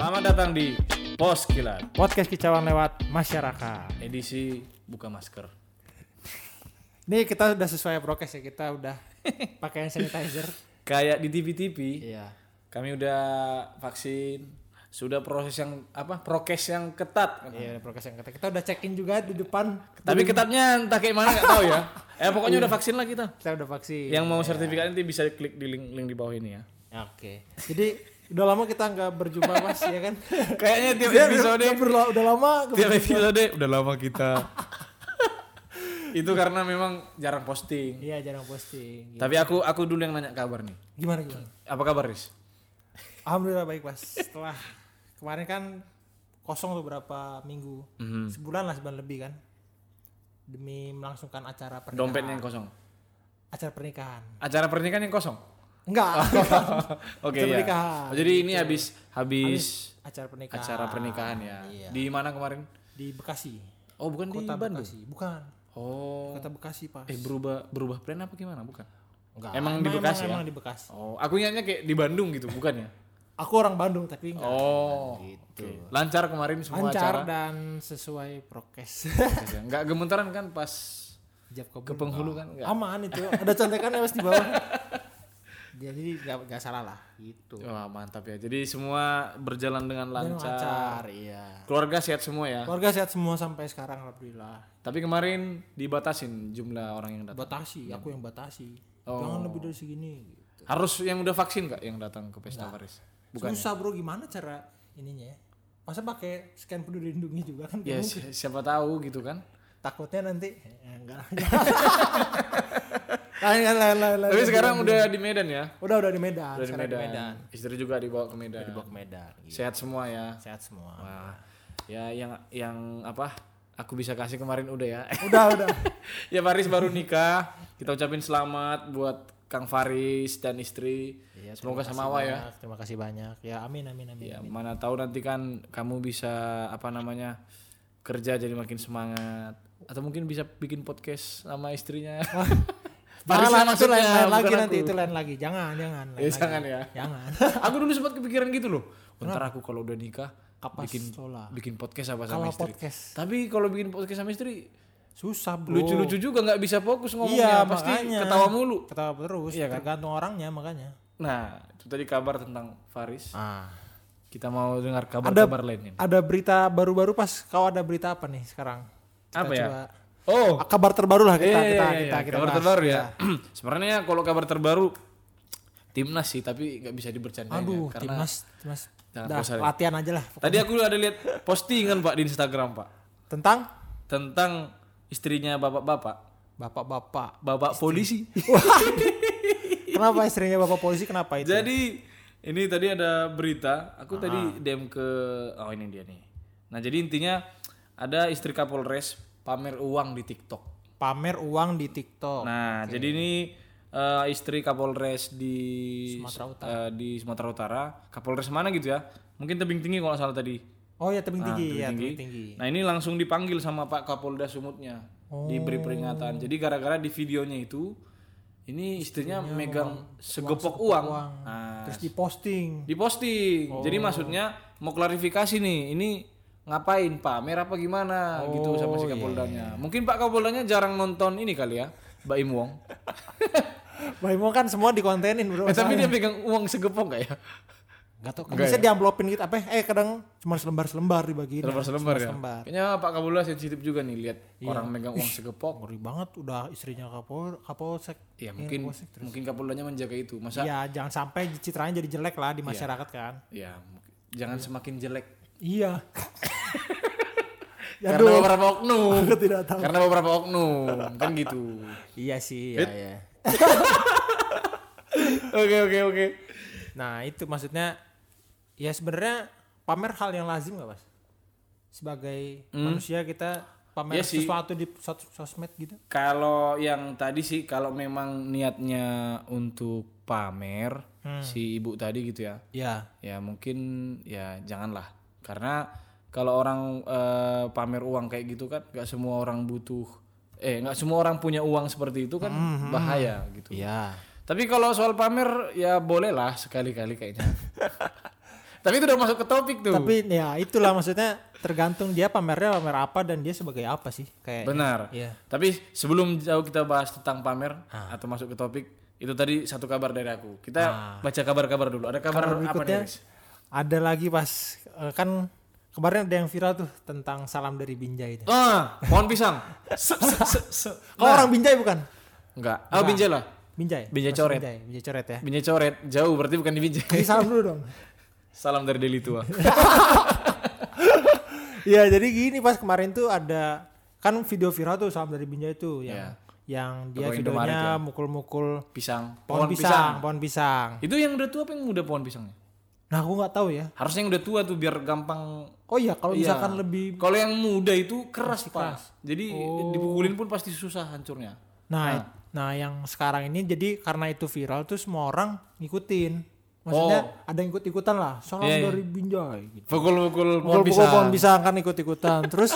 Selamat datang di Pos Kilat Podcast kicauan lewat masyarakat. edisi buka masker. Ini kita udah sesuai prokes ya, kita udah pakai hand sanitizer. Kayak di TV-TV, Iya. kami udah vaksin, sudah proses yang apa? Prokes yang ketat. Iya, udah prokes yang ketat. Kita udah check-in juga di depan. Tapi ketatnya entah kayak mana nggak tahu ya. Eh pokoknya udah vaksin lah kita. Kita udah vaksin. Yang mau sertifikat nanti bisa klik di link link di bawah ini ya. Oke. Jadi udah lama kita nggak berjumpa mas ya kan? Kayaknya tiap episode udah, berla- udah lama. tiap episode udah lama kita. Itu karena memang jarang posting. Iya jarang posting. Tapi aku aku dulu yang nanya kabar nih. Gimana gimana? Apa kabar, Riz? Alhamdulillah baik mas. Setelah kemarin kan kosong tuh berapa minggu, Mhm. sebulan lah sebulan lebih kan, demi melangsungkan acara pernikahan. Dompetnya yang kosong. Acara pernikahan. Acara pernikahan yang kosong. Enggak. Oke Acara ya. Oh, jadi ini habis habis acara pernikahan. acara pernikahan ya. Iya. Di mana kemarin? Di Bekasi. Oh, bukan di Kota Bandung. Bekasi. Bukan. Oh. Kota Bekasi, Pak. Eh berubah berubah plan apa gimana? Bukan. Enggak. emang di Bekasi ya? Emang di Bekasi. Oh, aku ingatnya kayak di Bandung gitu, bukan ya? Aku orang Bandung tapi enggak. Oh. gitu. oke. Lancar kemarin semua Lancar acara. dan sesuai prokes. Enggak gemetaran kan pas Jab ke penghulu kan enggak? Aman itu. Ada contekannya mas di bawah. Jadi enggak enggak salah lah gitu. Wah, mantap ya. Jadi semua berjalan dengan lancar. lancar, iya. Keluarga sehat semua ya. Keluarga sehat semua sampai sekarang alhamdulillah. Tapi kemarin dibatasin jumlah orang yang datang. Batasi, aku yang batasi. Oh. Jangan lebih dari segini gitu. Harus yang udah vaksin nggak yang datang ke pesta Paris? Bukan. Susah bro gimana cara ininya ya? Masa pakai scan peduli lindungi juga kan? Ya si- siapa tahu gitu kan. Takutnya nanti eh, enggak lah. lain lain lain lain. lain. Tapi sekarang udah di Medan ya. udah udah di Medan. Udah di sekarang Medan. Istri juga dibawa ke Medan. Dibawa ke Medan. Gitu. Sehat semua ya. Sehat semua. Wah. Ya yang yang apa? Aku bisa kasih kemarin udah ya. Udah udah. ya Faris baru nikah. Kita ucapin selamat buat Kang Faris dan istri. Iya, Semoga terima samawa kasih ya. Terima kasih banyak. Ya amin amin amin. Ya, mana tahu nanti kan kamu bisa apa namanya? kerja jadi makin semangat atau mungkin bisa bikin podcast sama istrinya. Itu maksudnya, lain, lain lagi bukan nanti aku. itu lain lagi. Jangan jangan. lain Ya, lagi. jangan ya. Jangan. aku dulu sempat kepikiran gitu loh. Ntar aku kalau udah nikah Kapas bikin sola. bikin podcast apa sama istri. podcast Tapi kalau bikin podcast sama istri susah bro. lucu-lucu juga nggak bisa fokus ngomongnya Iya pasti makanya. ketawa mulu. Ketawa terus. Iya kan? Tergantung orangnya makanya. Nah, itu tadi kabar tentang Faris. Ah. Kita mau dengar kabar-kabar lain ini. Ada berita baru-baru pas kau ada berita apa nih sekarang? Kita Apa ya? coba- Oh, Ah, kabar terbaru lah kita Iya, kita iya, kita, iya. kita kabar bahas. terbaru ya. Sebenarnya kalau kabar terbaru timnas sih, tapi nggak bisa dibercandain ya, Aduh, karena timnas timnas. Dah, ya. latihan aja lah tadi aku ada lihat postingan Pak di Instagram Pak tentang tentang istrinya bapak-bapak, bapak-bapak. bapak polisi. Kenapa istrinya bapak polisi kenapa itu? Jadi ini tadi ada berita, aku tadi DM ke oh ini dia nih. Nah, jadi intinya ada istri Kapolres pamer uang di TikTok. Pamer uang di TikTok. Nah, jadi ini eh, istri Kapolres di Sumatera Utara. di Sumatera Utara. Kapolres mana gitu ya? Mungkin tebing tinggi kalau nggak salah tadi. Oh ya tebing tinggi tebing ya tinggi. tebing tinggi. Nah, ini langsung dipanggil sama Pak Kapolda Sumutnya. Diberi peringatan. Jadi gara-gara di videonya itu ini istrinya, megang segepok uang. Nah, Terus diposting. diposting. Jadi maksudnya mau klarifikasi nih, ini ngapain pamer apa gimana gitu sama si Kapoldanya. Mungkin Pak Kapoldanya jarang nonton ini kali ya, Mbak Im Wong. Baik mau kan semua dikontenin bro. Eh, tapi dia pegang uang segepok nggak ya? Gak tau. Bisa diamplopin gitu apa? Eh kadang cuma selembar-selembar dibagiin. Selembar-selembar ya. Selembar. Kayaknya Pak Kapolda sensitif juga nih lihat orang megang uang segepok. Ngeri banget udah istrinya kapol kapolsek. Ya mungkin mungkin Kapoldanya menjaga itu. Masa Ya jangan sampai citranya jadi jelek lah di masyarakat kan. ya mungkin- jangan semakin jelek. Iya. ya Karena beberapa oknum. aku tidak tahu. Karena beberapa oknum kan gitu. Iya sih, ya, ya. Oke oke oke. Nah itu maksudnya ya sebenarnya pamer hal yang lazim gak mas? Sebagai manusia kita pamer sih. sesuatu di sos- sosmed gitu? Kalau yang tadi sih kalau memang niatnya untuk pamer si ibu tadi gitu ya. Ya. Ya mungkin ya janganlah. Karena kalau orang eh, pamer uang kayak gitu kan gak semua orang butuh eh nggak semua orang punya uang seperti itu kan bahaya gitu. Iya. Tapi kalau soal pamer ya boleh lah sekali-kali kayaknya. Tapi itu udah masuk ke topik tuh. Tapi ya itulah maksudnya tergantung dia pamernya pamer apa dan dia sebagai apa sih kayak. Benar. Iya. Tapi sebelum jauh kita bahas tentang pamer Ah. atau masuk ke topik, itu tadi satu kabar dari aku. Kita Ah. baca kabar-kabar dulu. Ada kabar Kabar apa nih? Ada lagi pas eh, kan kemarin ada yang viral tuh tentang salam dari Binjai itu. Ah, pohon pisang. Se- se- se- se- Kau orang Binjai bukan? Enggak. Oh, Binjai lah. Binjai. Binjai coret. Binjai, Binjai coret ya. Binjai coret. Jauh berarti bukan di Binjai. Jadi salam dulu dong. Salam dari Deli Tua. Iya, jadi gini pas kemarin tuh ada kan video viral tuh salam dari Binjai tuh yang Iya. yang dia Toko videonya ya. mukul-mukul Pisang. pohon, pisang, pohon pisang. Itu yang udah tua apa yang muda pohon pisangnya? Nah, aku nggak tahu ya. Harusnya yang udah tua tuh biar gampang. Oh iya, kalau Iya. misalkan lebih Kalau yang muda itu keras, Pak. keras. Jadi Oh. dipukulin pun pasti susah hancurnya. Nah, nah yang sekarang ini jadi karena itu viral tuh semua orang ngikutin. Maksudnya ada yang ikut-ikutan lah. Salam iya. dari Binjai gitu. Pukul-pukul pohon Pukul-pukul pisang. pohon pisang kan ikut-ikutan. Terus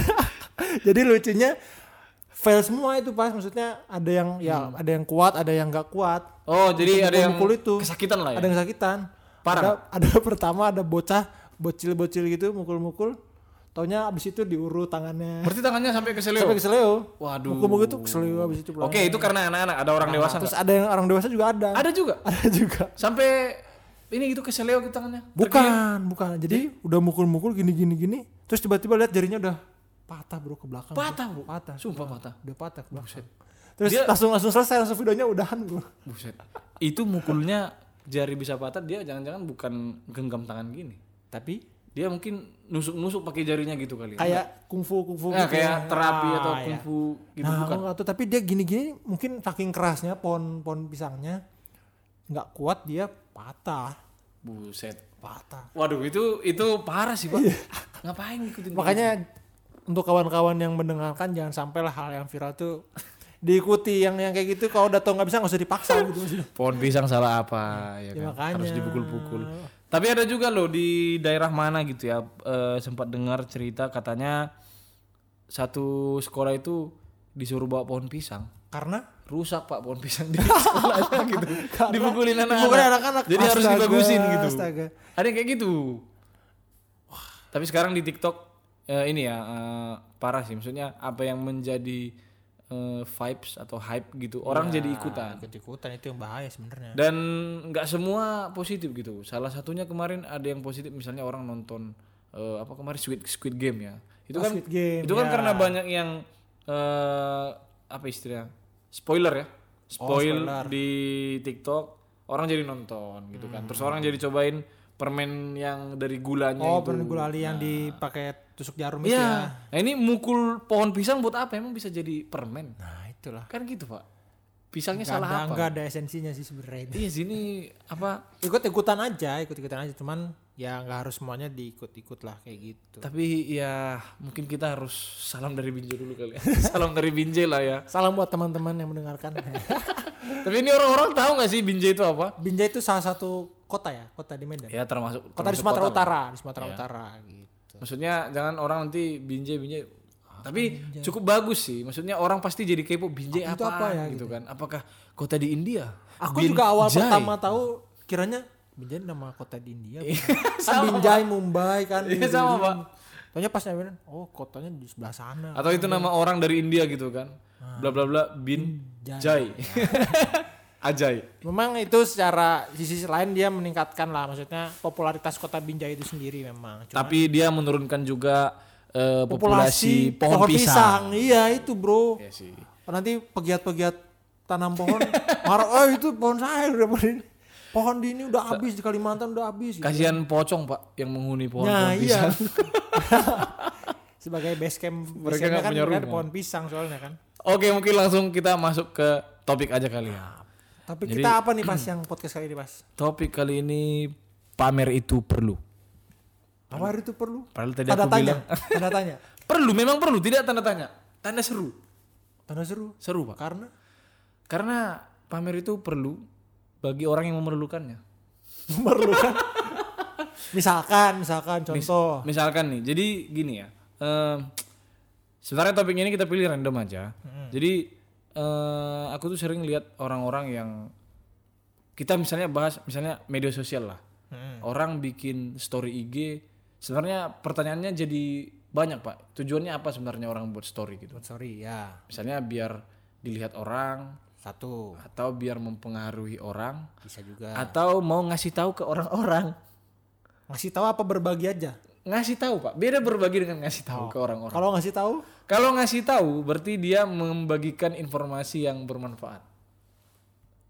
jadi lucunya fail semua itu pas maksudnya ada yang ya ada yang kuat, ada yang nggak kuat. Oh, jadi ada yang itu. kesakitan lah ya. Ada yang kesakitan. Parah. Ada, ada pertama ada bocah bocil-bocil gitu mukul-mukul. Taunya abis itu diurut tangannya. Berarti tangannya sampai ke seleo. Sampai ke seleo. Waduh. Mukul-mukul tuh ke seleo abis itu. Oke, itu karena anak-anak, ada orang dewasa Terus nggak? ada yang orang dewasa juga ada. Ada juga. Ada juga. Sampai ini gitu ke seleo ke tangannya. Bukan, bukan. Jadi udah mukul-mukul gini gini. Terus tiba-tiba lihat jarinya udah patah bro ke belakang. Patah, Bro. Patah. Sumpah patah. Udah patah ke belakang. Terus Dia- langsung langsung selesai langsung videonya udahan bro. Buset. Itu mukulnya jari bisa patah, dia jangan-jangan bukan genggam tangan gini. Tapi Dia mungkin nusuk-nusuk pakai jarinya gitu kali. kayak kungfu kungfu Nah, gitu kayak ya. terapi Ah, atau iya. kungfu gitu nah, bukan. tahu tapi dia gini-gini mungkin saking kerasnya pohon pohon pisangnya nggak kuat dia patah Buset. patah Waduh, itu itu parah sih, Pak. Ngapain ngikutin makanya untuk kawan-kawan yang mendengarkan jangan sampailah hal yang viral tuh diikuti yang yang kayak gitu kalau udah tau nggak bisa nggak usah dipaksa gitu pohon pisang salah apa ya, Ya, kan? makanya. Harus dipukul-pukul. Tapi ada juga loh di daerah mana gitu ya eh, sempat dengar cerita katanya satu sekolah itu disuruh bawa pohon pisang. karena Rusak Pak pohon pisang di sekolahnya gitu. Dipukulin anak-anak. Jadi harus Astaga, dibagusin gitu. astaga. Ada yang kayak gitu. Tapi sekarang di TikTok eh, ini ya eh, parah sih maksudnya apa yang menjadi eh, vibes atau hype gitu. Orang jadi ikutan. ikut ikutan itu yang bahaya sebenarnya. Dan nggak semua positif gitu. Salah satunya kemarin ada yang positif misalnya orang nonton eh, apa kemarin Squid Squid Game ya. Itu Oh, kan Squid Game, itu kan ya. karena banyak yang eh, apa istilahnya spoiler ya. Spoil spoiler. di TikTok orang jadi nonton gitu kan. Terus orang jadi cobain permen yang dari gulanya oh itu. pernah gulali yang dipakai tusuk jarum itu ya Iya. Nah ini mukul pohon pisang buat apa? Emang bisa jadi permen? nah itulah Kan gitu pak. Pisangnya nggak salah ada apa? nggak ada esensinya sih sebenarnya Iya sini apa? ikut ikutan aja ikut ikutan aja cuman ya nggak harus semuanya diikut ikut lah kayak gitu Tapi ya mungkin kita harus salam dari Binjai dulu kali ya. salam dari Binjai lah ya. salam buat teman-teman yang mendengarkan Tapi ini orang-orang tahu nggak sih Binjai itu apa? Binjai itu salah satu kota ya kota di Medan Ya termasuk kota di Sumatera kota. Utara di Sumatera Iya. Utara gitu Maksudnya jangan orang nanti Binjai Binjai. Tapi cukup bagus sih. Maksudnya orang pasti jadi kepo Binjai apa, apa ya, gitu kan? Apakah kota di India? aku Binjai. juga awal pertama tahu kiranya Binjai nama kota di India Iya, kan Binjai Mumbai kan Iya, sama, Pak. Tanya pas nyamperin, oh kotanya di sebelah sana. Atau itu nama orang dari India gitu kan? Bla bla bla bin Jai. Ajai. Memang itu secara sisi lain dia meningkatkan lah, maksudnya popularitas kota Binjai itu sendiri memang. Cuma Tapi dia menurunkan juga eh, populasi, pohon, pisang. Iya itu bro. Iya sih. Nanti pegiat-pegiat tanam pohon marah, oh itu pohon saya udah pohon ini. Pohon di ini udah habis di Kalimantan udah habis. gitu. Kasihan pocong pak yang menghuni pohon, Nah pohon iya. pisang. Sebagai base camp, Mereka kan rumah. pohon pisang soalnya kan. Oke mungkin langsung kita masuk ke topik aja kali ya. Tapi Jadi- kita apa nih pas yang podcast kali ini pas? Topik kali ini pamer itu perlu. Hari itu perlu? Padahal tadi Tanda aku tanya, bilang tanda tanya. perlu, memang perlu, tidak tanda tanya. Tanda seru, Tanda seru. seru pak. Karena Karena pamer itu perlu bagi orang yang memerlukannya. memerlukan. misalkan, misalkan contoh. Misalkan nih, jadi gini ya. em, sebenarnya topik ini kita pilih random aja. Jadi eh, aku tuh sering lihat orang-orang yang kita misalnya bahas misalnya media sosial lah. orang bikin story IG sebenarnya pertanyaannya jadi banyak pak. Tujuannya apa sebenarnya orang buat story gitu? Sorry ya. Misalnya biar dilihat orang satu. atau biar mempengaruhi orang bisa juga. atau mau ngasih tahu ke orang-orang. Ngasih tahu apa berbagi aja? Ngasih tahu pak. Beda berbagi dengan ngasih tahu ke orang-orang. Kalau ngasih tahu kalau ngasih tahu berarti dia membagikan informasi yang bermanfaat.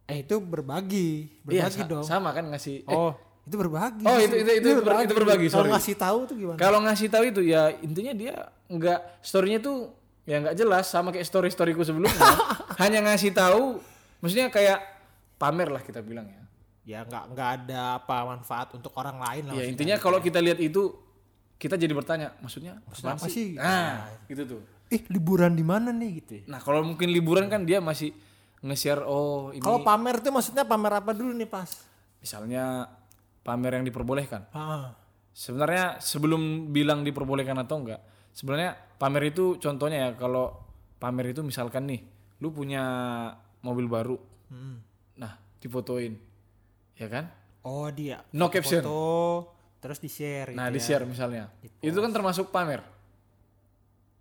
Eh itu berbagi. Iya, berbagi sa- dong. sama kan ngasih eh, oh itu berbagi. Oh, itu- itu- itu ber- itu berbagi, kalau sorry. ngasih tahu tuh gimana? Kalau ngasih tahu itu ya intinya dia nggak storynya tuh ya nggak jelas sama kayak story storyku sebelumnya. Hanya ngasih tahu, maksudnya kayak pamer lah kita bilang ya. ya nggak nggak ada apa manfaat untuk orang lain lah Ya intinya kalau kita lihat itu kita jadi bertanya, maksudnya Maksudnya apa sih? Nah, gitu tuh. ih liburan di mana nih gitu ya. Nah kalau mungkin liburan kan dia masih nge-share oh ini kalau pamer tuh maksudnya pamer apa dulu nih pas misalnya pamer yang diperbolehkan. ah Sebenarnya sebelum bilang diperbolehkan atau enggak, sebenarnya pamer itu contohnya ya kalau pamer itu misalkan nih, lu punya mobil baru, hmm. nah difotoin, ya kan? oh dia No caption. foto terus di share Nah gitu di ya. share misalnya, itu kan termasuk pamer.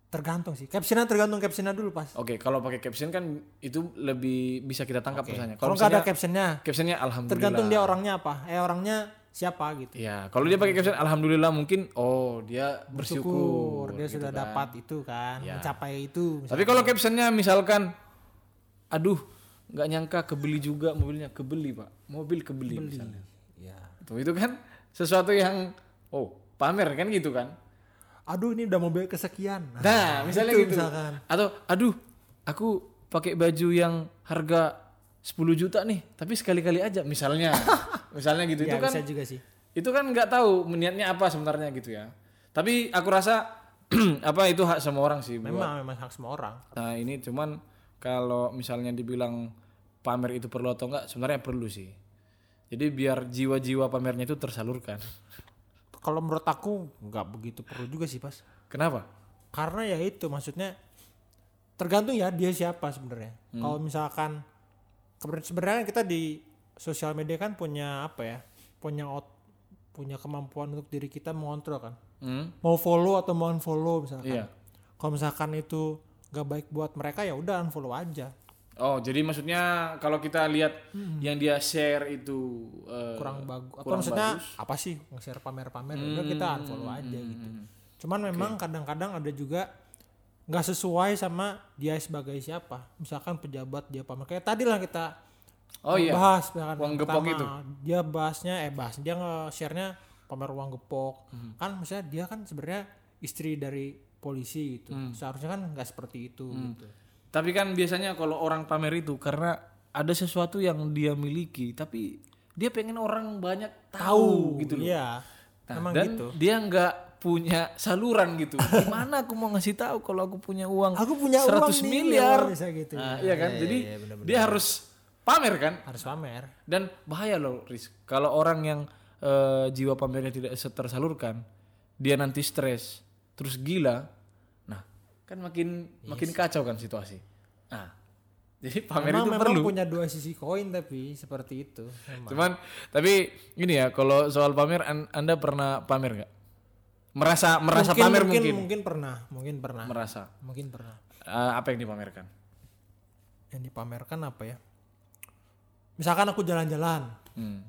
tergantung sih captionnya tergantung captionnya dulu pas Oke, kalau pakai caption kan itu lebih bisa kita tangkap misalnya. kalau Kalau nggak ada captionnya captionnya alhamdulillah. tergantung dia orangnya apa eh orangnya siapa gitu Ya, kalau dia pakai caption alhamdulillah mungkin oh dia syukur bersyukur. dia gitu sudah kan. dapat itu kan Ya. mencapai itu Tapi kalau captionnya misalkan, aduh nggak nyangka kebeli juga mobilnya kebeli pak, mobil kebeli, misalnya. ya Tuh, itu kan sesuatu yang oh pamer kan gitu kan. aduh ini udah mobil kesekian Nah, misalnya itu gitu. misalkan. Atau aduh aku pakai baju yang harga 10 juta nih, tapi sekali-kali aja misalnya. misalnya gitu ya itu kan bisa juga sih itu kan nggak tahu niatnya apa sebenarnya gitu ya. Tapi aku rasa apa itu hak semua orang sih buat memang memang hak semua orang Nah ini cuman kalau misalnya dibilang pamer itu perlu atau enggak sebenarnya perlu sih. Jadi biar jiwa-jiwa pamernya itu tersalurkan. kalau menurut aku nggak begitu perlu juga sih pas Kenapa? karena ya itu maksudnya tergantung ya dia siapa sebenarnya Hmm. kalau misalkan sebenarnya kan kita di sosial media kan punya apa ya punya out- punya kemampuan untuk diri kita mengontrol kan Hmm? mau follow atau mau unfollow misalkan Iya. kalau misalkan itu nggak baik buat mereka ya udah unfollow aja Oh jadi maksudnya kalau kita lihat yang dia share itu eh, kurang bagus. Apa kurang maksudnya bagus. apa sih? Nge-share pamer-pamer udah kita unfollow aja Hmm, gitu cuman memang kadang-kadang ada juga nggak sesuai sama dia sebagai siapa. Misalkan pejabat dia pamer. Kayak tadi lah kita Oh iya. bahas misalkan Uang gepok pertama, itu. dia bahasnya eh bahas. Dia nge-share-nya pamer uang gepok. Hmm. kan misalnya dia kan sebenarnya istri dari polisi gitu. Hmm. seharusnya kan nggak seperti itu gitu Tapi kan biasanya kalau orang pamer itu karena ada sesuatu yang dia miliki tapi dia pengen orang banyak tahu, gitu loh. iya Nah, memang dan gitu dia nggak punya saluran gitu. Gimana aku mau ngasih tahu kalau aku punya uang aku punya 100 uang nih, miliar. ya, bisa gitu Nah, iya kan? Iya, Jadi iya, bener-bener. dia harus pamer kan? harus pamer Dan bahaya loh, Riz. Kalau orang yang eh, jiwa pamernya tidak tersalurkan, dia nanti stres, terus gila. Kan makin makin kacau kan situasi. Nah, jadi pamer memang, itu memang perlu. punya dua sisi koin tapi seperti itu memang. Cuman tapi ini ya, kalau soal pamer an- Anda pernah pamer nggak? Merasa merasa mungkin, pamer mungkin mungkin. mungkin pernah mungkin pernah Merasa. mungkin pernah Eh, apa yang dipamerkan? yang dipamerkan apa ya misalkan aku jalan-jalan Hmm.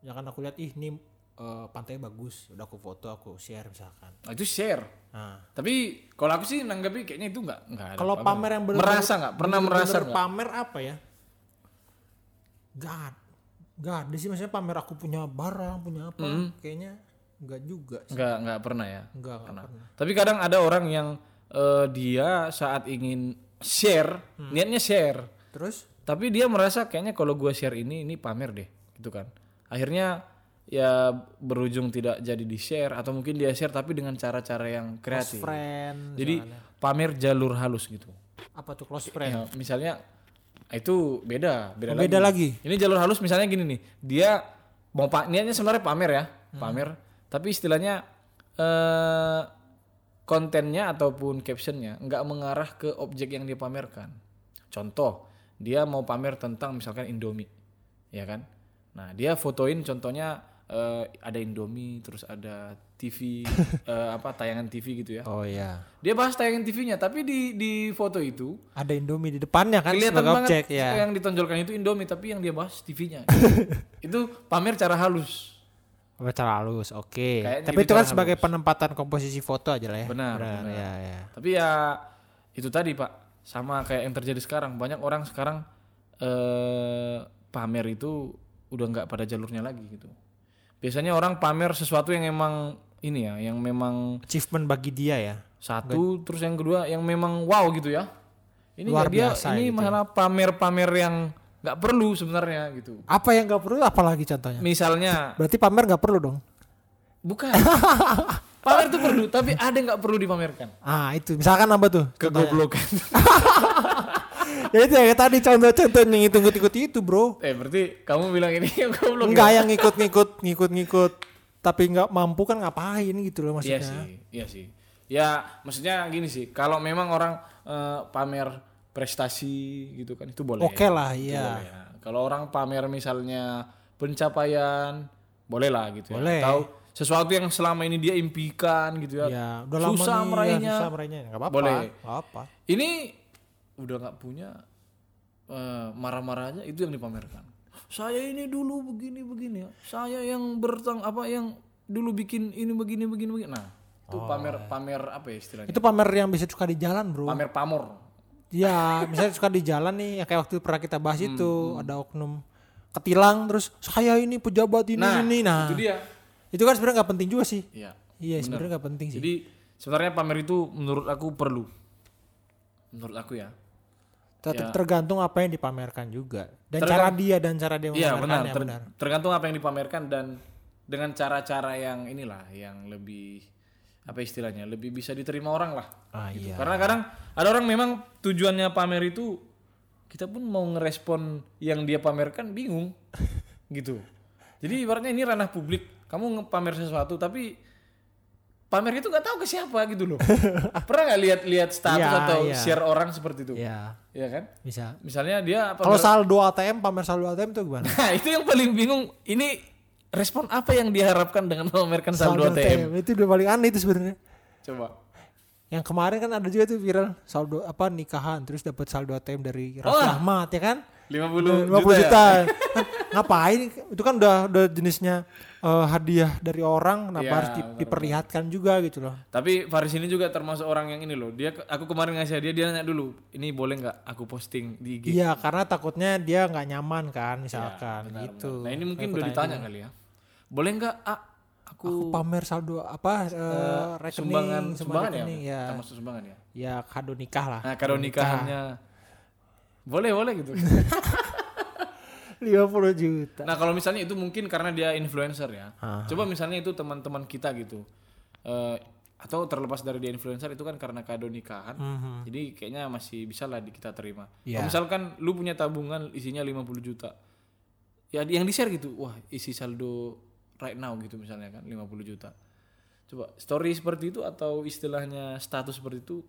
ya kan aku lihat ih ini eh, pantai bagus udah aku foto aku share misalkan Nah, itu share. nah Tapi kalau aku sih nanggapi kayaknya itu nggak nggak ada. kalau pamer yang benar merasa nggak? Pernah merasa nggak? pamer apa ya gak gak ada sih maksudnya pamer aku punya barang punya apa Hmm. kayaknya nggak juga sih. Nggak nggak pernah ya. nggak nggak Pernah. pernah Tapi kadang ada orang yang eh, dia saat ingin share, Hmm. niatnya share, terus tapi dia merasa kayaknya kalau gue share ini ini pamer deh, gitu kan. Akhirnya ya berujung tidak jadi di share atau mungkin dia share tapi dengan cara-cara yang close kreatif. friend Jadi misalnya. pamer jalur halus gitu. apa tuh close friend Ya, misalnya itu beda, beda, Oh, beda lagi. Ini jalur halus misalnya gini nih, dia mau pak niatnya sebenarnya pamer ya, Hmm. pamer, tapi istilahnya eh kontennya ataupun captionnya nggak mengarah ke objek yang dia pamerkan. Contoh, dia mau pamer tentang misalkan Indomie, ya kan? Nah dia fotoin contohnya eh, ada Indomie, terus ada TV eh, apa tayangan TV gitu ya. Oh iya. Dia bahas tayangan TV-nya, tapi di di foto itu Ada Indomie di depannya kan kelihatan sebagai banget objek ya. yang ditonjolkan itu Indomie, tapi yang dia bahas TV-nya. itu pamer cara halus. Secara halus, oke. Kayaknya Tapi itu itu kan cara sebagai penempatan komposisi foto aja lah ya. Benar, benar. ya, ya. Tapi ya itu tadi Pak, sama kayak yang terjadi sekarang. Banyak orang sekarang eh pamer itu udah nggak pada jalurnya lagi gitu. Biasanya orang pamer sesuatu yang emang ini ya, yang memang Achievement bagi dia ya. satu, terus yang kedua yang memang wow gitu ya. Ini Luar dia biasa ini gitu malah pamer-pamer yang nggak perlu sebenarnya gitu. Apa yang nggak perlu? Apalagi contohnya? Misalnya Berarti pamer nggak perlu dong? bukan pamer itu perlu, tapi ada yang nggak perlu dipamerkan. Ah itu, misalkan apa tuh? Kegoblokan. ya itu ya tadi contoh-contoh yang ngikut-ngikut itu bro. eh berarti kamu bilang ini yang goblok. ya? Enggak yang ngikut-ngikut, ngikut-ngikut. Tapi nggak mampu kan ngapain gitu loh Iya maksudnya. sih, iya sih. Ya maksudnya gini sih, kalau memang orang eh, pamer prestasi gitu kan itu boleh. Oke lah, Itu iya. ya. Kalau orang pamer misalnya pencapaian, boleh lah gitu Boleh. ya. Tahu sesuatu yang selama ini dia impikan gitu ya. Ya, udah lama susah nih, ya, meraihnya. susah meraihnya. Nggak apa-apa. Boleh. nggak apa. Ini udah nggak punya eh, marah-marah aja itu yang dipamerkan. Saya ini dulu begini begini ya. Saya yang bertang apa yang dulu bikin ini begini begini begini. Nah, itu pamer pamer apa ya istilahnya? Itu pamer yang bisa suka di jalan bro. Pamer pamor. Ya, misalnya suka di jalan nih, ya kayak waktu pernah kita bahas Hmm, itu, ada oknum ketilang terus saya ini pejabat ini Nah, ini. Nah, itu dia. itu kan sebenarnya nggak penting juga sih. Iya. Iya, sebenarnya nggak penting sih. Jadi sebenarnya pamer itu menurut aku perlu. Menurut aku ya. Tetap tergantung apa yang dipamerkan juga dan Tergan- cara dia dan cara dia Iya benar, ter- benar. Tergantung apa yang dipamerkan dan dengan cara-cara yang inilah yang lebih apa istilahnya lebih bisa diterima orang lah. Ah iya. Karena kadang ada orang memang tujuannya pamer itu kita pun mau ngerespon yang dia pamerkan bingung gitu. Jadi ibaratnya ini ranah publik, kamu ngepamer sesuatu tapi pamer itu nggak tahu ke siapa gitu loh. Pernah nggak lihat-lihat status Iya, atau iya. share orang seperti itu? Iya, Iya kan? bisa. Misalnya dia Kalau pamer, saldo ATM pamer saldo ATM tuh gimana? nah itu yang paling bingung. Ini respon apa yang diharapkan dengan memamerkan saldo, ATM? Itu udah paling aneh itu sebenarnya. Coba. Yang kemarin kan ada juga tuh viral saldo apa nikahan terus dapat saldo ATM dari Oh. Raffi Ahmad ya kan? 50, 50 juta, juta. ya? Kan ngapain? Itu kan udah udah jenisnya eh, hadiah dari orang, kenapa Iya, harus di- diperlihatkan juga gitu loh. Tapi Faris ini juga termasuk orang yang ini loh. Dia aku kemarin ngasih hadiah dia nanya dulu, ini boleh nggak aku posting di IG? Iya, karena takutnya dia nggak nyaman kan, misalkan Benar, gitu. benar. Nah ini mungkin Aku udah tanya ditanya kali ya. Boleh nggak ah, aku, Aku pamer saldo apa eh, rekening, sumbangan sumbangan ya? rekening, ya. Termasuk sumbangan ya. Ya kado nikah lah. Nah kado nikahannya boleh boleh gitu. 50 juta. nah kalau misalnya itu mungkin karena dia influencer ya. Ah. Coba misalnya itu teman-teman kita gitu. Eh atau terlepas dari dia influencer itu kan karena kado nikahan. Mhm. Jadi kayaknya masih bisa lah kita terima. Iya. Kalau misalkan lu punya tabungan isinya 50 juta. Ya yang di-share gitu. Wah, isi saldo right now gitu misalnya kan 50 juta. Coba story seperti itu atau istilahnya status seperti itu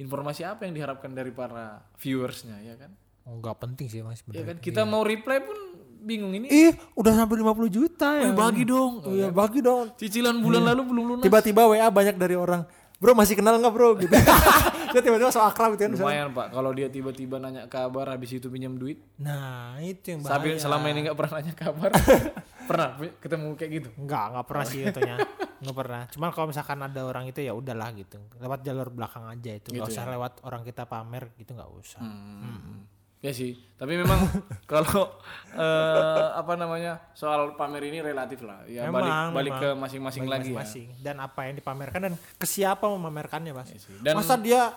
informasi apa yang diharapkan dari para viewersnya ya kan? Oh, nggak penting sih mas Ya kan kita mau reply pun bingung ini. Ih, udah sampai 50 juta ya. "Eh, bagi dong. Oh, iya, bagi dong. Cicilan bulan lalu belum lunas. Tiba-tiba WA banyak dari orang. Bro masih kenal nggak bro? Gitu. Dia tiba-tiba so akrab gitu kan. misalnya. Lumayan Pak, kalau dia tiba-tiba nanya kabar habis itu pinjam duit. Nah itu yang Tapi bahaya. selama ini nggak pernah nanya kabar. pernah ketemu kayak gitu. Enggak, enggak pernah sih katanya. Enggak pernah. Cuman kalau misalkan ada orang itu ya udahlah gitu. Lewat jalur belakang aja itu. Enggak Gitu usah lewat orang kita pamer gitu enggak usah. Hmm. Ya sih, tapi memang kalau eh, apa namanya soal pamer ini relatif lah. Ya Memang, balik balik memang. ke masing-masing lagi ya. Masing-masing. Dan apa yang dipamerkan dan ke siapa memamerkannya, Mas. Ya sih. Dan Masa dia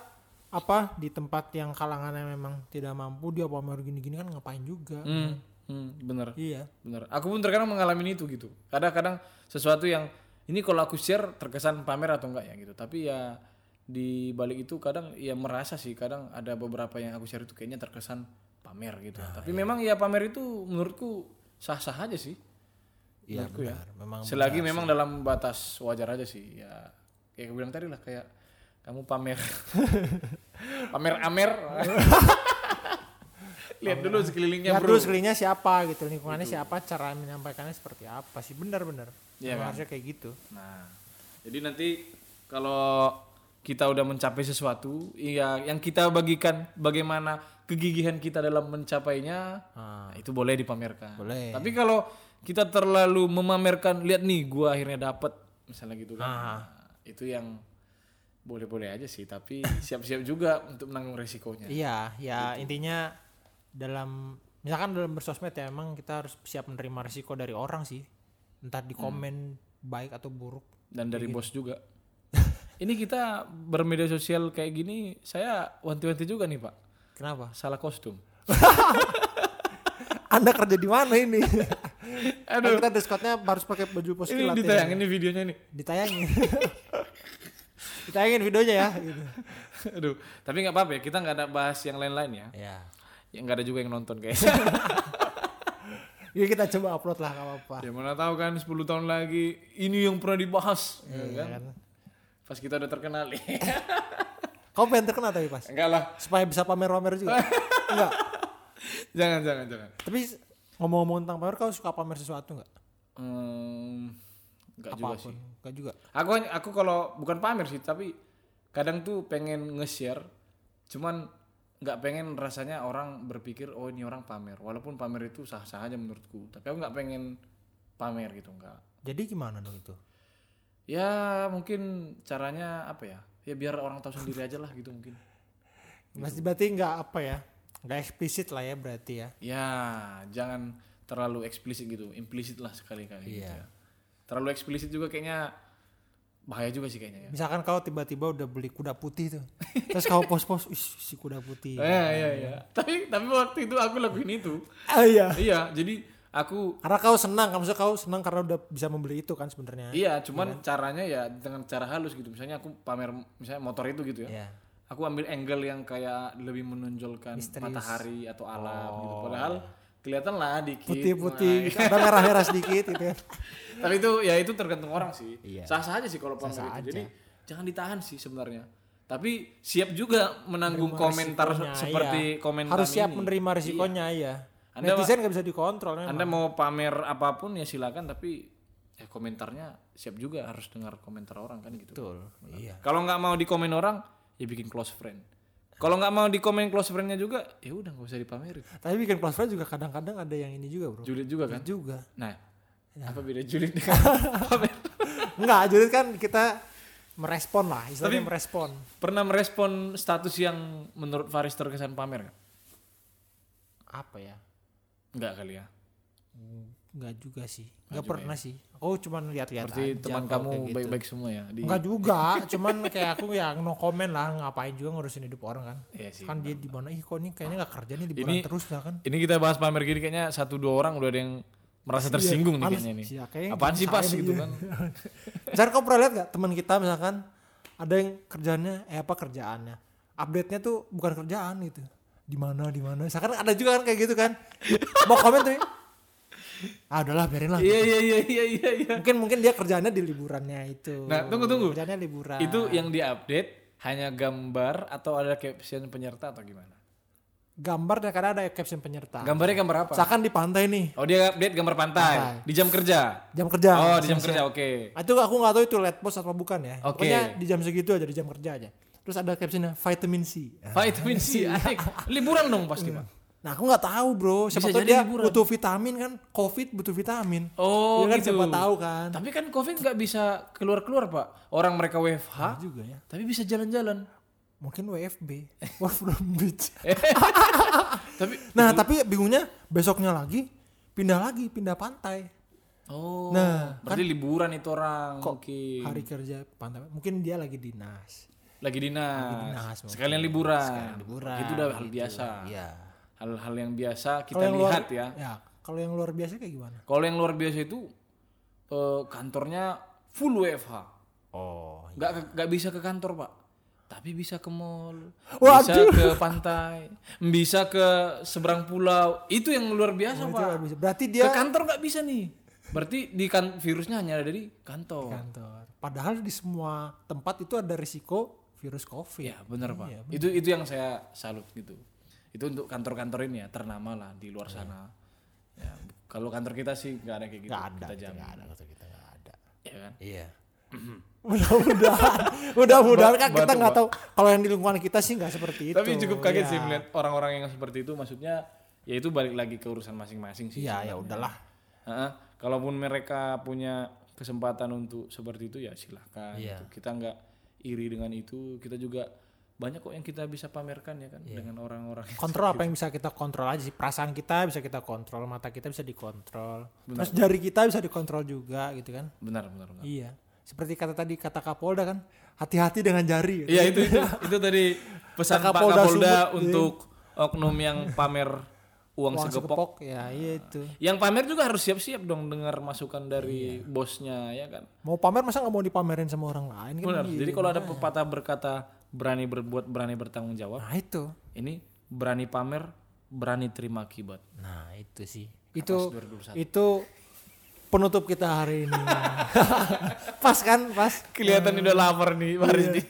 apa di tempat yang kalangannya memang tidak mampu dia pamer gini-gini kan ngapain juga. hmm, hmm, bener, Iya. bener. Aku pun terkadang mengalami itu gitu. Kadang-kadang sesuatu yang ini kalau aku share terkesan pamer atau enggak ya gitu. Tapi ya di balik itu kadang ya merasa sih kadang ada beberapa yang aku share itu kayaknya terkesan pamer gitu. Tapi memang ya pamer itu menurutku sah-sah aja sih. Iya Menurutku ya. benar. Memang Selagi memang dalam batas wajar aja sih ya. Kayak aku bilang tadi lah kayak kamu pamer pamer amer Lihat dulu sekelilingnya Lihat dulu sekelilingnya siapa gitu, lingkungannya siapa, cara menyampaikannya seperti apa sih, benar-benar. Iya kan? Harusnya kayak gitu. Nah, jadi nanti kalau kita udah mencapai sesuatu, iya yang kita bagikan bagaimana kegigihan kita dalam mencapainya, nah, itu boleh dipamerkan. Boleh. Tapi kalau kita terlalu memamerkan, lihat nih gua akhirnya dapet misalnya gitu kan. Ah. Nah, itu yang boleh-boleh aja sih, tapi siap-siap juga untuk menanggung resikonya. Iya, ya intinya dalam misalkan dalam bersosmed ya emang kita harus siap menerima risiko dari orang sih. Entah di komen baik atau buruk. Dan dari bos juga. Ini kita bermedia sosial kayak gini, saya wanti-wanti juga nih pak. Kenapa? Salah kostum. Anda kerja di mana ini? Aduh. Kan kita Discordnya harus pakai baju pos Ini kilat ya. ditayangin nih videonya nih. Ditayangin. Ditayangin videonya ya. Gitu. Aduh, tapi nggak apa-apa ya. Kita nggak ada bahas yang lain-lain ya. Ya. Yang nggak ada juga yang nonton kayaknya. Ya kita coba upload lah gak apa-apa. ya mana tahu kan 10 tahun lagi ini yang pernah dibahas. ya Iya kan? kan? Pas kita udah terkenal nih. Kau pengen terkenal tapi pas. Enggak lah. Supaya bisa pamer-pamer juga. Enggak. Jangan, jangan, jangan. Tapi ngomong-ngomong tentang pamer kau suka pamer sesuatu enggak? Hmm, enggak juga sih. Enggak juga. Aku aku kalau bukan pamer sih, tapi kadang tuh pengen nge-share, cuman nggak pengen rasanya orang berpikir oh ini orang pamer. Walaupun pamer itu sah-sah aja menurutku, tapi aku nggak pengen pamer gitu enggak. Jadi gimana dong itu? Ya mungkin caranya apa ya? Ya biar orang tahu sendiri aja lah gitu mungkin. Berarti berarti enggak apa ya? Enggak eksplisit lah ya berarti ya. Ya jangan terlalu eksplisit gitu, implisit lah sekali-kali gitu Iya. ya. Terlalu eksplisit juga kayaknya bahaya juga sih kayaknya ya. Misalkan kau tiba-tiba udah beli kuda putih tuh. Terus kau post-post, "Ih, si kuda putih." Iya iya iya. Tapi tapi waktu itu aku lakuin itu. Ah iya. iya, jadi aku Karena kau senang, kamu maksudnya kau senang karena udah bisa membeli itu kan sebenarnya. iya, cuman caranya ya dengan cara halus gitu. Misalnya aku pamer misalnya motor itu gitu ya. Iya. Aku ambil angle yang kayak lebih menonjolkan Misterius. matahari atau alam gitu. Padahal kelihatan lah dikit. Putih-putih, ada merah-merah sedikit gitu ya. Tapi itu ya itu tergantung orang sih. Iya. Sah-sah aja sih kalau pamer Sah-sah itu. aja. Jadi jangan ditahan sih sebenarnya. Tapi siap juga menanggung komentar Risikonya, seperti iya. komentar Harus siap ini. menerima risikonya ya. Anda- Netizen nggak bisa dikontrol memang. Anda mau pamer apa pun ya silakan tapi ya komentarnya siap juga harus dengar komentar orang kan gitu. Betul. Iya. Kalau nggak mau dikomen orang ya bikin close friend. Kalau nggak mau dikomen close friendnya juga ya udah nggak usah dipamerin. Tapi bikin close friend juga kadang-kadang ada yang ini juga, Bro. Julid juga kan? Juga. Nah, Ya. apa beda julid dengan pamer? Enggak, jadi kan kita merespon lah, istilahnya Tapi- merespon. Pernah merespon status yang menurut Faris terkesan pamer nggak? Apa ya? Nggak kali ya. Enggak juga sih. Enggak pernah sih. Oh, cuman lihat-lihat Berarti aja teman kalau kamu gitu. baik-baik semua ya di Enggak juga, cuman kayak aku ya no comment lah, ngapain juga ngurusin hidup orang kan. Iya sih. Kan dia di mana, ih kok ini kayaknya nggak kerja nih di Ini- terus lah kan. Ini kita bahas pamer gini kayaknya satu dua orang udah ada yang merasa tersinggung nih Panas. kayaknya nih. Iya, kayaknya Apaan sih pas gitu iya. kan? Misalkan kau pernah lihat gak teman kita misalkan ada yang kerjanya eh apa kerjaannya update-nya tuh bukan kerjaan gitu di mana di mana misalkan ada juga kan kayak gitu kan mau komen tuh ah udahlah biarin lah Iya iya iya iya iya iya. mungkin mungkin dia kerjaannya di liburannya itu Nah, tunggu, tunggu. kerjaannya liburan Itu yang diupdate hanya gambar atau ada caption penyerta atau gimana? gambar dan kadang ada caption penyerta Gambarnya gambar apa? misalkan di pantai nih Oh dia update gambar pantai Pantai. di jam kerja. jam kerja Oh di jam kerja oke. Ah, itu aku nggak tahu itu light post atau bukan ya Oke. pokoknya di jam segitu aja di jam kerja aja terus ada captionnya vitamin C Vitamin C asik. Liburan dong pasti pak. Nah aku nggak tahu bro, siapa Bisa tahu dia liburan. butuh vitamin kan, covid butuh vitamin. Oh Iya kan gitu. siapa tahu kan. Tapi kan covid nggak bisa keluar keluar pak. Orang mereka WFH juga ya. tapi bisa jalan-jalan. Mungkin WFB, work from beach. Tapi Nah tapi bingungnya besoknya lagi pindah lagi, pindah pantai. oh Nah, berarti liburan itu orang Kok mungkin Hari kerja pantai, mungkin dia lagi dinas. lagi dinas, dinas mungkin. sekalian liburan. Sekalian liburan. Itu udah hal gitu. biasa. Iya. Hal-hal yang biasa kita yang luar- lihat ya. Ya, kalau yang luar biasa kayak gimana? Kalau yang luar biasa itu eh, kantornya full WFH. Oh. Nggak nggak bisa ke kantor pak, tapi bisa ke mall, Waduh. bisa ke pantai, bisa ke seberang pulau. Itu yang luar biasa pak. Berarti Ke dia kantor nggak bisa nih. Berarti di kan virusnya hanya ada di kantor. kantor. Padahal di semua tempat itu ada risiko virus covid. Ya benar pak. Iya, Itu itu yang saya salut gitu. Itu untuk kantor-kantor ini ya ternama lah di luar sana ya kalau kantor kita sih nggak ada kayak gitu Nggak ada, kita jamin nggak ada kata kita nggak ada. ya kan Iya. Mudah-mudahan, mudah-mudahan kan kita nggak tahu kalau yang di lingkungan kita sih nggak seperti itu. tapi cukup kaget Iya. sih melihat orang-orang yang seperti itu maksudnya ya itu balik lagi ke urusan masing-masing sih Iya, ya udahlah. Heeh. kalaupun mereka punya kesempatan untuk seperti itu ya silahkan Iya. gitu. kita nggak iri dengan itu kita juga banyak kok yang kita bisa pamerkan ya kan dengan orang-orang Kontrol apa yang bisa kita kontrol aja sih. Perasaan kita bisa kita kontrol, mata kita bisa dikontrol. Terus jari kita bisa dikontrol juga gitu kan. benar benar benar Iya. Seperti kata tadi kata Kapolda kan, hati-hati dengan jari. Iya itu itu itu tadi pesan Pak Kapolda Kapolda Sumut, untuk oknum yang pamer uang, Uang segepok. segepok, ya iya itu. Yang pamer juga harus siap-siap dong dengar masukan dari bosnya ya kan. Mau pamer masa nggak mau dipamerin sama orang lain kan? Benar. Iya. Jadi kalau ada pepatah berkata berani berbuat berani bertanggung jawab, Nah itu. ini berani pamer berani terima akibat. Nah itu sih. Itu 2021. itu penutup kita hari ini. pas kan, pas Kelihatan udah lapar nih Pak Rizky.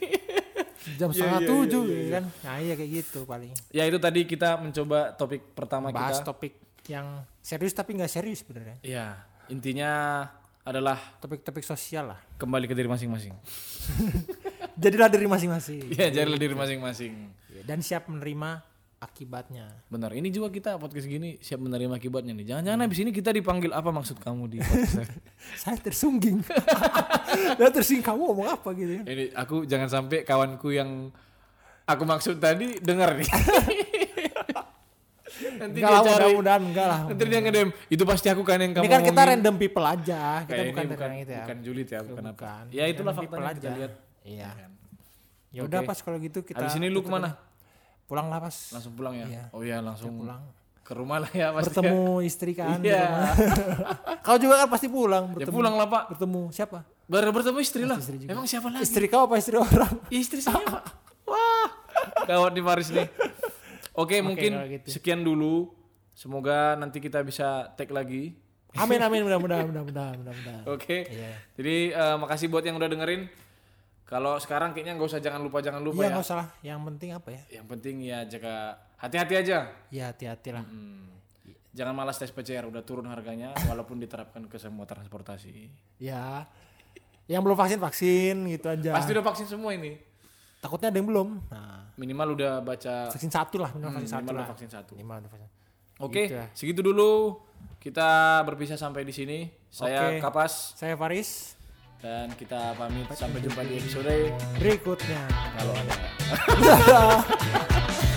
jam setengah tujuh ya kan. Nah iya kayak gitu paling. ya itu tadi kita mencoba topik pertama Bahas kita. topik yang serius tapi nggak serius sebenarnya. Ya intinya adalah Topik-topik sosial lah. kembali ke diri masing-masing. Jadilah diri masing-masing. Ya jadilah diri masing-masing. Ya, Dan siap menerima akibatnya. Benar, ini juga kita podcast gini siap menerima akibatnya nih. Jangan-jangan habis ini kita dipanggil apa maksud kamu di podcast? Saya tersungging. Dan tersinggung kamu ngomong apa gitu. ini aku jangan sampai kawanku yang aku maksud tadi dengar nih. Nanti Enggak dia lah, cari, mudah-mudahan enggak lah. nanti dia ngedem. Itu pasti aku kan yang kamu Ini kan kita ngomongin." random people aja. Kita Kayak bukan bukan, yang itu ya. bukan julid ya, bukan, apa. Bukan. Ya itulah people kita lihat. Iya. kan. Ya udah Oke. pas kalau gitu kita Habis ini lu ke mana? pulang lah pas. Langsung pulang ya? Iya. Oh iya langsung pulang. ke rumah lah ya pasti. Bertemu istri kan. Iya. kau juga kan pasti pulang Ya bertemu. pulang lah pak. Bertemu siapa? Baru bertemu istri lah. istri juga. Emang siapa lagi? Istri kau apa istri orang? Ya, istri saya pak. Wah. Gawat di Paris nih. Oke mungkin kalau gitu. sekian dulu. Semoga nanti kita bisa tag lagi. Amin amin mudah-mudahan mudah-mudahan mudah-mudahan. Oke. Iya. Jadi eh, makasih buat yang udah dengerin. Kalau sekarang kayaknya nggak usah jangan lupa jangan lupa Iya ya. nggak usah lah. Yang penting apa ya? Yang penting ya jaga hati-hati aja. Ya hati-hati lah. Hmm. Jangan malas tes PCR udah turun harganya walaupun diterapkan ke semua transportasi. Ya. Yang belum vaksin vaksin gitu aja. Pasti udah vaksin semua ini. Takutnya ada yang belum. Nah, Minimal udah baca vaksin satu lah, minimal vaksin satu Hmm, minimal lah. udah vaksin satu. Minimal udah vaksin. Oke, Gitu ya. segitu dulu. Kita berpisah sampai di sini. Saya Oke. Kapas Saya Faris. Dan kita pamit sampai jumpa di episode Berikutnya. kalau ada.